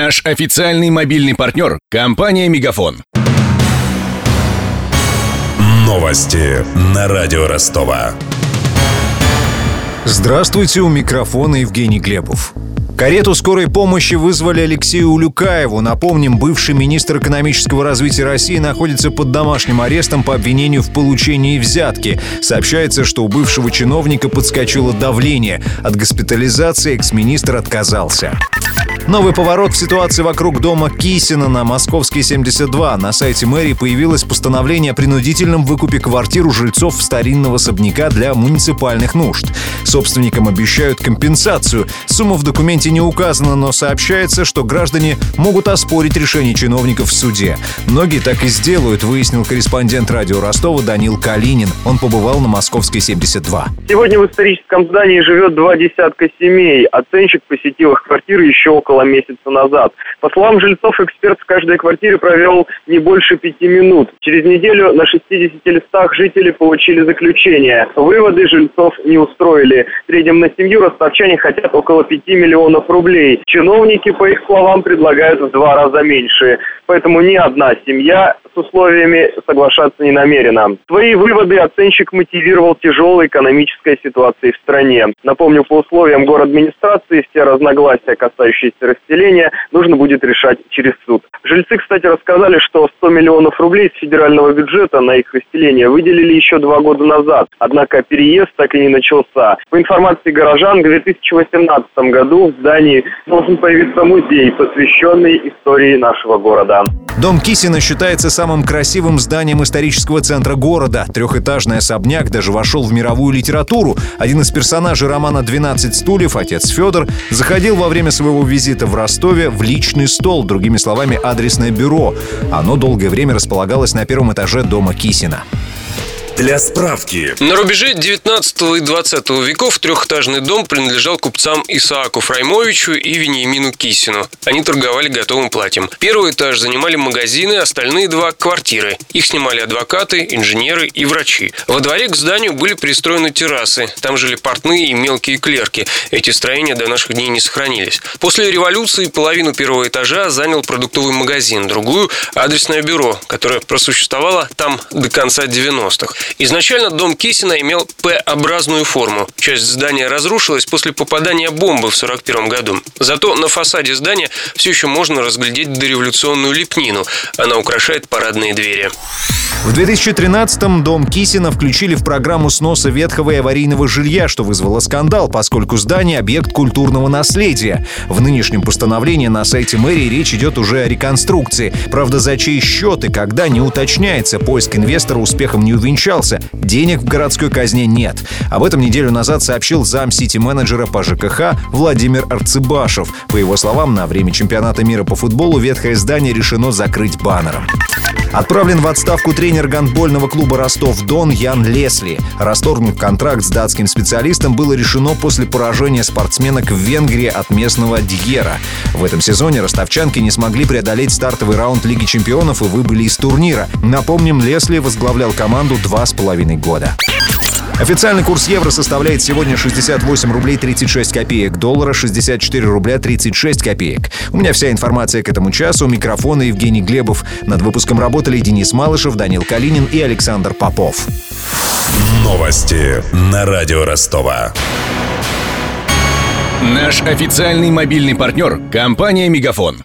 Наш официальный мобильный партнер – компания «Мегафон». Новости на радио Ростова. Здравствуйте, у микрофона Евгений Глебов. Карету скорой помощи вызвали Алексею Улюкаеву. Напомним, бывший министр экономического развития России находится под домашним арестом по обвинению в получении взятки. Сообщается, что у бывшего чиновника подскочило давление. От госпитализации экс-министр отказался. Новый поворот в ситуации вокруг дома Кисина на Московский 72. На сайте мэрии появилось постановление о принудительном выкупе квартир у жильцов старинного особняка для муниципальных нужд. Собственникам обещают компенсацию. Сумма в документе не указана, но сообщается, что граждане могут оспорить решение чиновников в суде. Многие так и сделают, выяснил корреспондент радио Ростова Данил Калинин. Он побывал на Московской 72. Сегодня в историческом здании живет два десятка семей. Оценщик посетил их квартиры еще около около месяца назад. По словам жильцов, эксперт в каждой квартире провел не больше пяти минут. Через неделю на 60 листах жители получили заключение. Выводы жильцов не устроили. В среднем на семью ростовчане хотят около 5 миллионов рублей. Чиновники, по их словам, предлагают в два раза меньше. Поэтому ни одна семья с условиями соглашаться не намерена. Свои выводы оценщик мотивировал тяжелой экономической ситуацией в стране. Напомню, по условиям город администрации все разногласия, касающиеся расселения, нужно будет решать через суд. Жильцы, кстати, рассказали, что 100 миллионов рублей с федерального бюджета на их расселение выделили еще два года назад. Однако переезд так и не начался. По информации горожан, в 2018 году в здании должен появиться музей, посвященный истории нашего города. Дом Кисина считается самым красивым зданием исторического центра города. Трехэтажный особняк даже вошел в мировую литературу. Один из персонажей романа «12 стульев», отец Федор, заходил во время своего визита в Ростове в личный стол, другими словами, адресное бюро. Оно долгое время располагалось на первом этаже дома Кисина. Для справки. На рубеже 19 и 20 веков трехэтажный дом принадлежал купцам Исааку Фраймовичу и Вениамину Кисину. Они торговали готовым платьем. Первый этаж занимали магазины, остальные два – квартиры. Их снимали адвокаты, инженеры и врачи. Во дворе к зданию были пристроены террасы. Там жили портные и мелкие клерки. Эти строения до наших дней не сохранились. После революции половину первого этажа занял продуктовый магазин, другую – адресное бюро, которое просуществовало там до конца 90-х. Изначально дом Кисина имел П-образную форму. Часть здания разрушилась после попадания бомбы в 1941 году. Зато на фасаде здания все еще можно разглядеть дореволюционную лепнину. Она украшает парадные двери. В 2013-м дом Кисина включили в программу сноса ветхого и аварийного жилья, что вызвало скандал, поскольку здание – объект культурного наследия. В нынешнем постановлении на сайте мэрии речь идет уже о реконструкции. Правда, за чей счет и когда не уточняется, поиск инвестора успехом не увенчался. Денег в городской казне нет. Об этом неделю назад сообщил зам сити-менеджера по ЖКХ Владимир Арцебашев. По его словам, на время чемпионата мира по футболу ветхое здание решено закрыть баннером. Отправлен в отставку тренер гандбольного клуба «Ростов-Дон» Ян Лесли. Расторгнуть контракт с датским специалистом было решено после поражения спортсменок в Венгрии от местного Дьера. В этом сезоне ростовчанки не смогли преодолеть стартовый раунд Лиги чемпионов и выбыли из турнира. Напомним, Лесли возглавлял команду два с половиной года. Официальный курс евро составляет сегодня 68 рублей 36 копеек, доллара 64 рубля 36 копеек. У меня вся информация к этому часу. У микрофона Евгений Глебов. Над выпуском работали Денис Малышев, Данил Калинин и Александр Попов. Новости на радио Ростова. Наш официальный мобильный партнер – компания «Мегафон».